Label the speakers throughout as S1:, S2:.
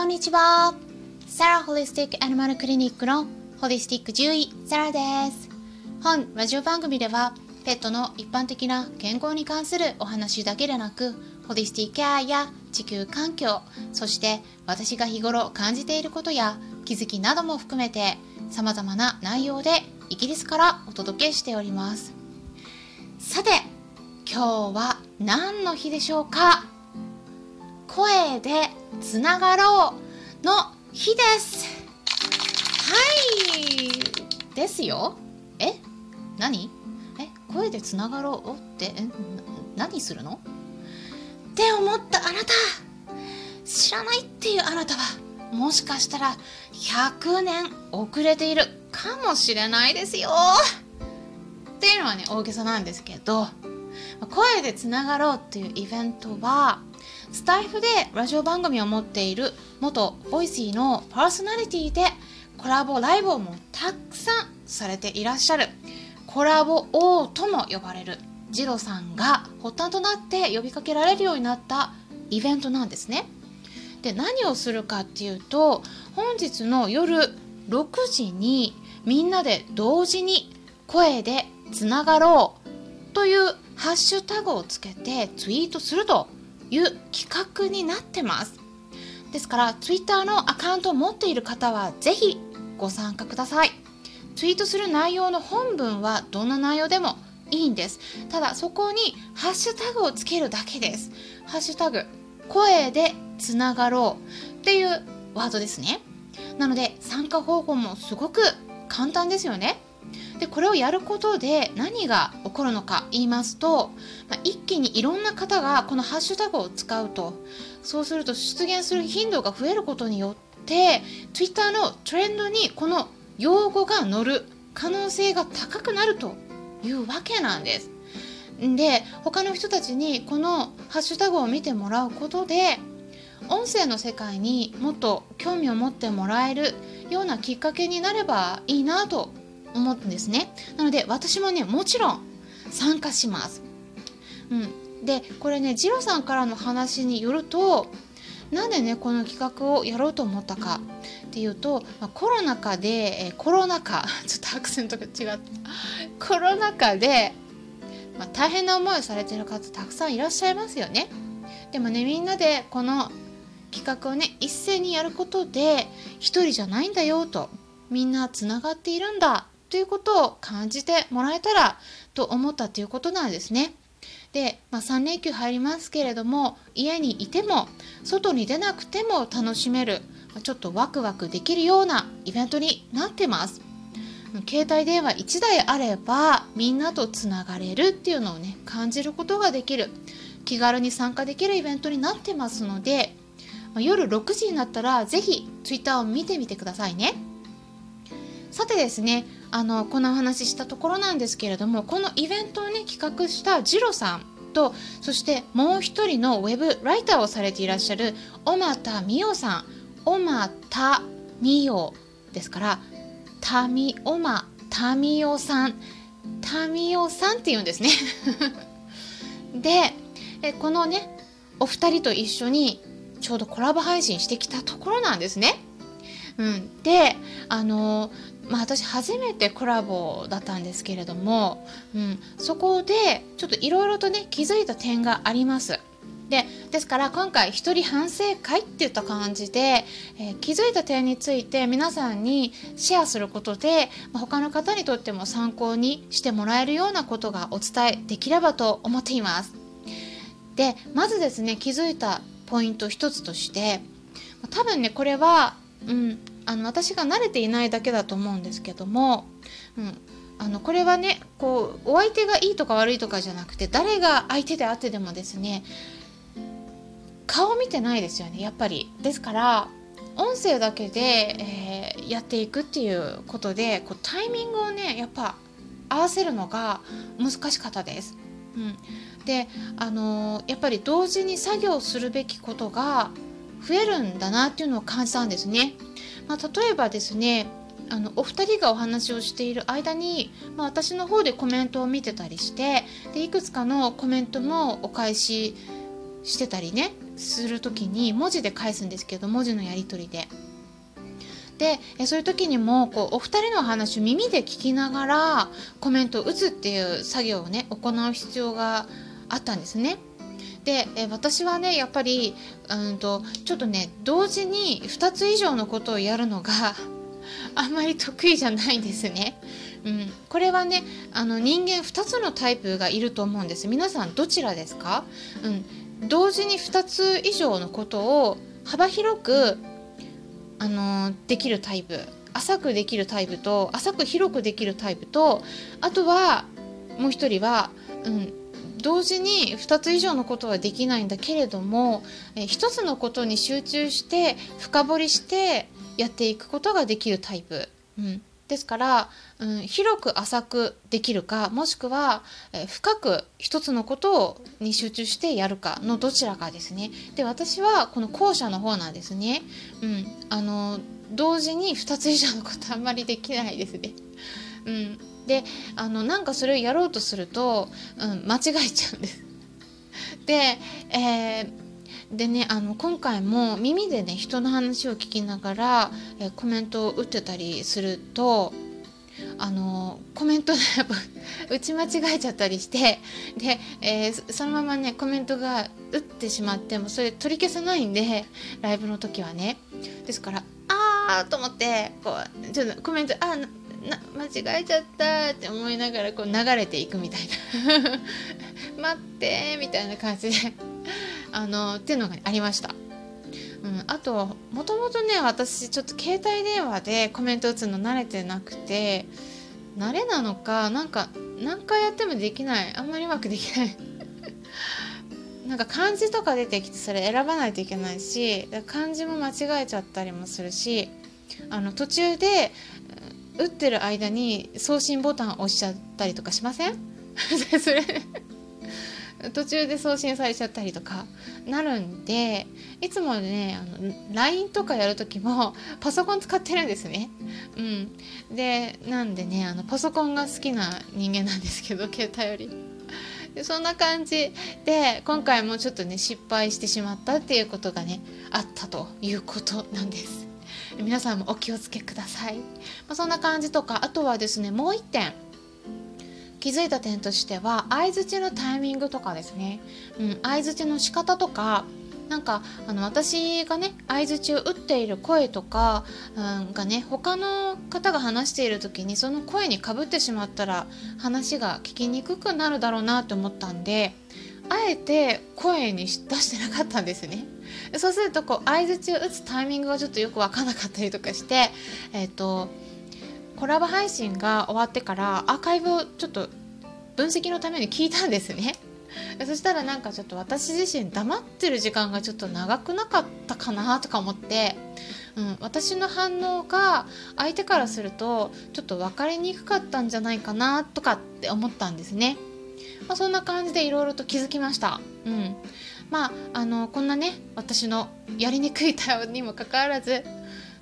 S1: こんにちは。サラホリスティックアニマルクリニックのホリスティック獣医、サラです。本ラジオ番組では、ペットの一般的な健康に関するお話だけでなく、ホリスティックケアや地球環境、そして私が日頃感じていることや気づきなども含めて、様々な内容でイギリスからお届けしております。さて、今日は何の日でしょうか？声でつながろうの日です。はい。ですよ。え？何？え？声でつながろうって？え？何するの？って思ったあなた。知らないっていうあなたは。もしかしたら100年遅れているかもしれないですよ。っていうのはね大げさなんですけど。声でつながろうっていうイベントはスタエフでラジオ番組を持っている元 Voicy のパーソナリティでコラボライブをもたくさんされていらっしゃるコラボ王とも呼ばれるジロさんが発端となって呼びかけられるようになったイベントなんですね。で何をするかっていうと本日の夜6時にみんなで同時に声でつながろうというハッシュタグをつけてツイートするという企画になってます。ですから Twitter のアカウントを持っている方はぜひご参加ください。ツイートする内容の本文はどんな内容でもいいんです。ただそこにハッシュタグをつけるだけです。ハッシュタグ声でつながろうっていうワードですね。なので参加方法もすごく簡単ですよね。でこれをやることで何が起こるのか言いますと、まあ、一気にいろんな方がこのハッシュタグを使うとそうすると出現する頻度が増えることによって Twitter のトレンドにこの用語が乗る可能性が高くなるというわけなんです。で他の人たちにこのハッシュタグを見てもらうことで音声の世界にもっと興味を持ってもらえるようなきっかけになればいいなと思ったんですね。なので私もねもちろん参加します。うん。でこれねジロさんからの話によるとなんでねこの企画をやろうと思ったかっていうと、まあ、コロナ禍で、え、コロナ禍 ちょっとアクセントが違った。コロナ禍で、まあ、大変な思いをされてる方たくさんいらっしゃいますよね。でもねみんなでこの企画をね一斉にやることで一人じゃないんだよとみんなつながっているんだということを感じてもらえたらと思ったということなんですね。で、まあ、3連休入りますけれども家にいても外に出なくても楽しめるちょっとワクワクできるようなイベントになってます。携帯電話1台あればみんなとつながれるっていうのをね感じることができる気軽に参加できるイベントになってますので、ま、夜6時になったら是非 Twitter を見てみてくださいね。さてですねあのこのお話ししたところなんですけれどもこのイベントをね企画したジロさんとそしてもう一人のウェブライターをされていらっしゃる小俣美代さん。小俣美代ですからタミオマタミオさん。タミオさんって言うんですね。でえこのねお二人と一緒にちょうどコラボ配信してきたところなんですね。うん、であのまあ、私初めてコラボだったんですけれども、うん、そこでちょっといろいろとね気づいた点があります。でですから今回一人反省会っていった感じで、えー、気づいた点について皆さんにシェアすることで、まあ、他の方にとっても参考にしてもらえるようなことがお伝えできればと思っています。でまずですね気づいたポイント一つとして多分ねこれは、うん、あの私が慣れていないだけだと思うんですけども、うん、あのこれはねこうお相手がいいとか悪いとかじゃなくて誰が相手であってでもですね顔見てないですよねやっぱり。ですから音声だけで、えー、やっていくっていうことでこうタイミングをねやっぱ合わせるのが難しかったです。うん、であのー、やっぱり同時に作業するべきことが増えるんだなっていうのを感じたんですね。まあ、例えばですねあのお二人がお話をしている間に、まあ、私の方でコメントを見てたりしてでいくつかのコメントもお返ししてたりねする時に文字で返すんですけど文字のやり取りで。でそういう時にもこうお二人の話を耳で聞きながらコメントを打つっていう作業をね行う必要があったんですね。でえ私はねやっぱりうんとちょっとね同時に2つ以上のことをやるのが あんまり得意じゃないんですね。うん、これはねあの人間2つのタイプがいると思うんです。皆さんどちらですか、うん、同時に2つ以上のことを幅広くあのできるタイプ。浅くできるタイプと浅く広くできるタイプとあとはもう一人は、うん、同時に2つ以上のことはできないんだけれども、え1つのことに集中して深掘りしてやっていくことができるタイプ。うんですから、うん、広く浅くできるかもしくは、え深く一つのことをに集中してやるかのどちらかですね。で私はこの後者の方なんですね。うん、あの同時に2つ以上のことあんまりできないですね。うん、であのなんかそれをやろうとすると、うん、間違えちゃうんです。で、えーでねあの今回も耳でね人の話を聞きながら、えー、コメントを打ってたりするとあのコメントやっぱ 打ち間違えちゃったりしてで、えー、そのままねコメントが打ってしまってもそれ取り消せないんでライブの時はねですからあーと思ってこうちょっとコメントあな間違えちゃったって思いながらこう流れていくみたいな。待ってみたいな感じで。あのっていうのがありました。うん、あともともとね私ちょっと携帯電話でコメント打つの慣れてなくて慣れなのかなんか何回やってもできない。あんまりうまくできない。なんか漢字とか出てきてそれ選ばないといけないし漢字も間違えちゃったりもするしあの途中で打ってる間に送信ボタン押しちゃったりとかしません？それ途中で送信されちゃったりとかなるんでいつもねあの LINE とかやる時もパソコン使ってるんですね。うん、でなんでねあのパソコンが好きな人間なんですけど 携帯より。でそんな感じで今回もちょっとね失敗してしまったっていうことがねあったということなんです。皆さんもお気をつけください。まあ、そんな感じとかあとはですねもう一点気づいた点としては相づちのタイミングとかですね、うん、相づちの仕方とかなんかあの私がね相づちを打っている声とか、うん、がね他の方が話している時にその声にかぶってしまったら話が聞きにくくなるだろうなと思ったんであえて声に出してなかったんですね。そうするとこう相づちを打つタイミングがちょっとよく分かんなかったりとかして、えっ、ー、とコラボ配信が終わってからアーカイブをちょっと分析のために聞いたんですね。そしたらなんかちょっと私自身黙ってる時間がちょっと長くなかったかなとか思って、うん、私の反応が相手からするとちょっと分かりにくかったんじゃないかなとかって思ったんですね。まあ、そんな感じでいろいろと気づきました。うん、まああのこんなね私のやりにくい対応にもかかわらず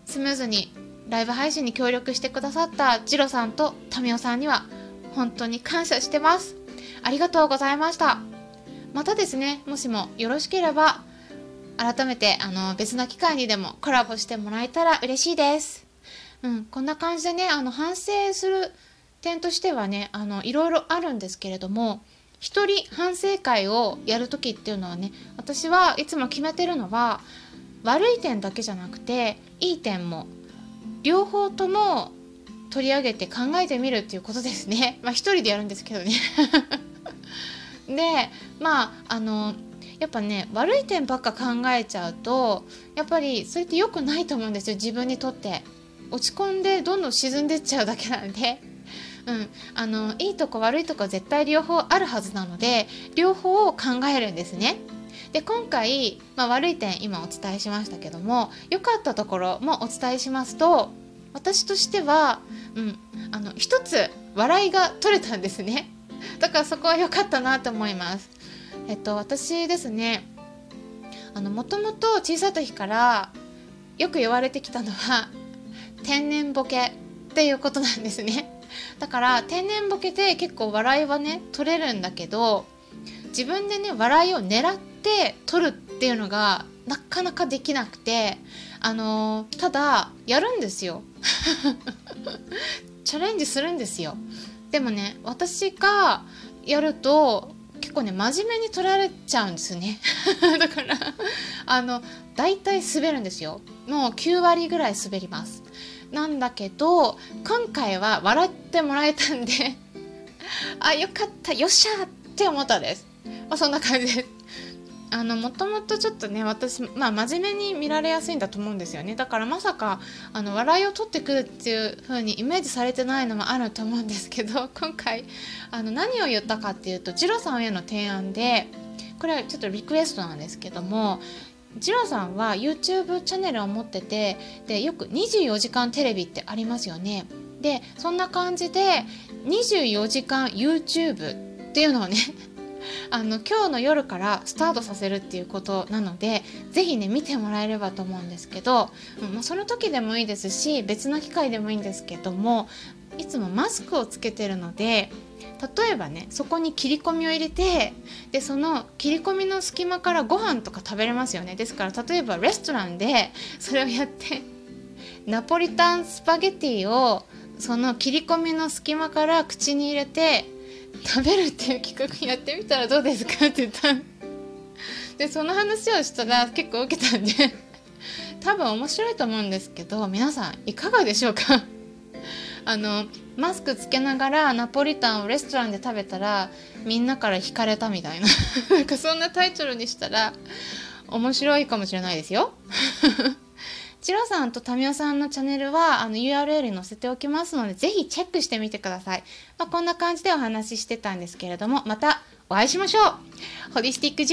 S1: スムーズにライブ配信に協力してくださったジロさんとタミオさんには本当に感謝してます。ありがとうございました。またですね、もしもよろしければ、改めてあの別の機会にでもコラボしてもらえたら嬉しいです。うん、こんな感じでね、あの反省する点としてはね、あのいろいろあるんですけれども、一人反省会をやる時っていうのはね、私はいつも決めてるのは、悪い点だけじゃなくて、いい点も両方とも取り上げて考えてみるっていうことですね。まあ一人でやるんですけどね でまああのやっぱね悪い点ばっか考えちゃうとやっぱりそれって良くないと思うんですよ自分にとって。落ち込んでどんどん沈んでっちゃうだけなんで。うん、あのいいとこ悪いとこ絶対両方あるはずなので両方を考えるんですね。で今回、まあ、悪い点今お伝えしましたけども良かったところもお伝えしますと私としては、うん、あの一つ笑いが取れたんですね。だからそこは良かったなと思います。えっと私ですねあのもともと小さい時からよく言われてきたのは天然ボケっていうことなんですね。だから天然ボケで結構笑いはね取れるんだけど自分でね笑いを狙って撮るっていうのがなかなかできなくてあのーただやるんですよ。チャレンジするんですよ。でもね私がやると結構ね真面目に取られちゃうんですね。だからあの大体滑るんですよ。もう9割ぐらい滑ります。なんだけど今回は笑ってもらえたんで あよかったよっしゃって思ったです、まあ、そんな感じです。あのもともとちょっとね私まあ真面目に見られやすいんだと思うんですよね。だからまさかあの笑いを取ってくるっていう風にイメージされてないのもあると思うんですけど 今回あの何を言ったかっていうとジロさんへの提案でこれはちょっとリクエストなんですけどもジロさんは YouTube チャンネルを持っててでよく24時間テレビってありますよね。でそんな感じで24時間 YouTube っていうのをね あの今日の夜からスタートさせるっていうことなのでぜひね見てもらえればと思うんですけど、まあその時でもいいですし別の機会でもいいんですけどもいつもマスクをつけてるので例えばねそこに切り込みを入れてでその切り込みの隙間からご飯とか食べれますよね。ですから例えばレストランでそれをやってナポリタンスパゲティをその切り込みの隙間から口に入れて食べるっていう企画やってみたらどうですか？って言ったでその話をしたら結構受けたんで多分面白いと思うんですけど皆さんいかがでしょうか？あのマスクつけながらナポリタンをレストランで食べたらみんなから惹かれたみたいな なんかそんなタイトルにしたら面白いかもしれないですよ。チロさんとタミオさんのチャンネルはあの URL に載せておきますのでぜひチェックしてみてください。まあ、こんな感じでお話ししてたんですけれどもまたお会いしましょうホリスティック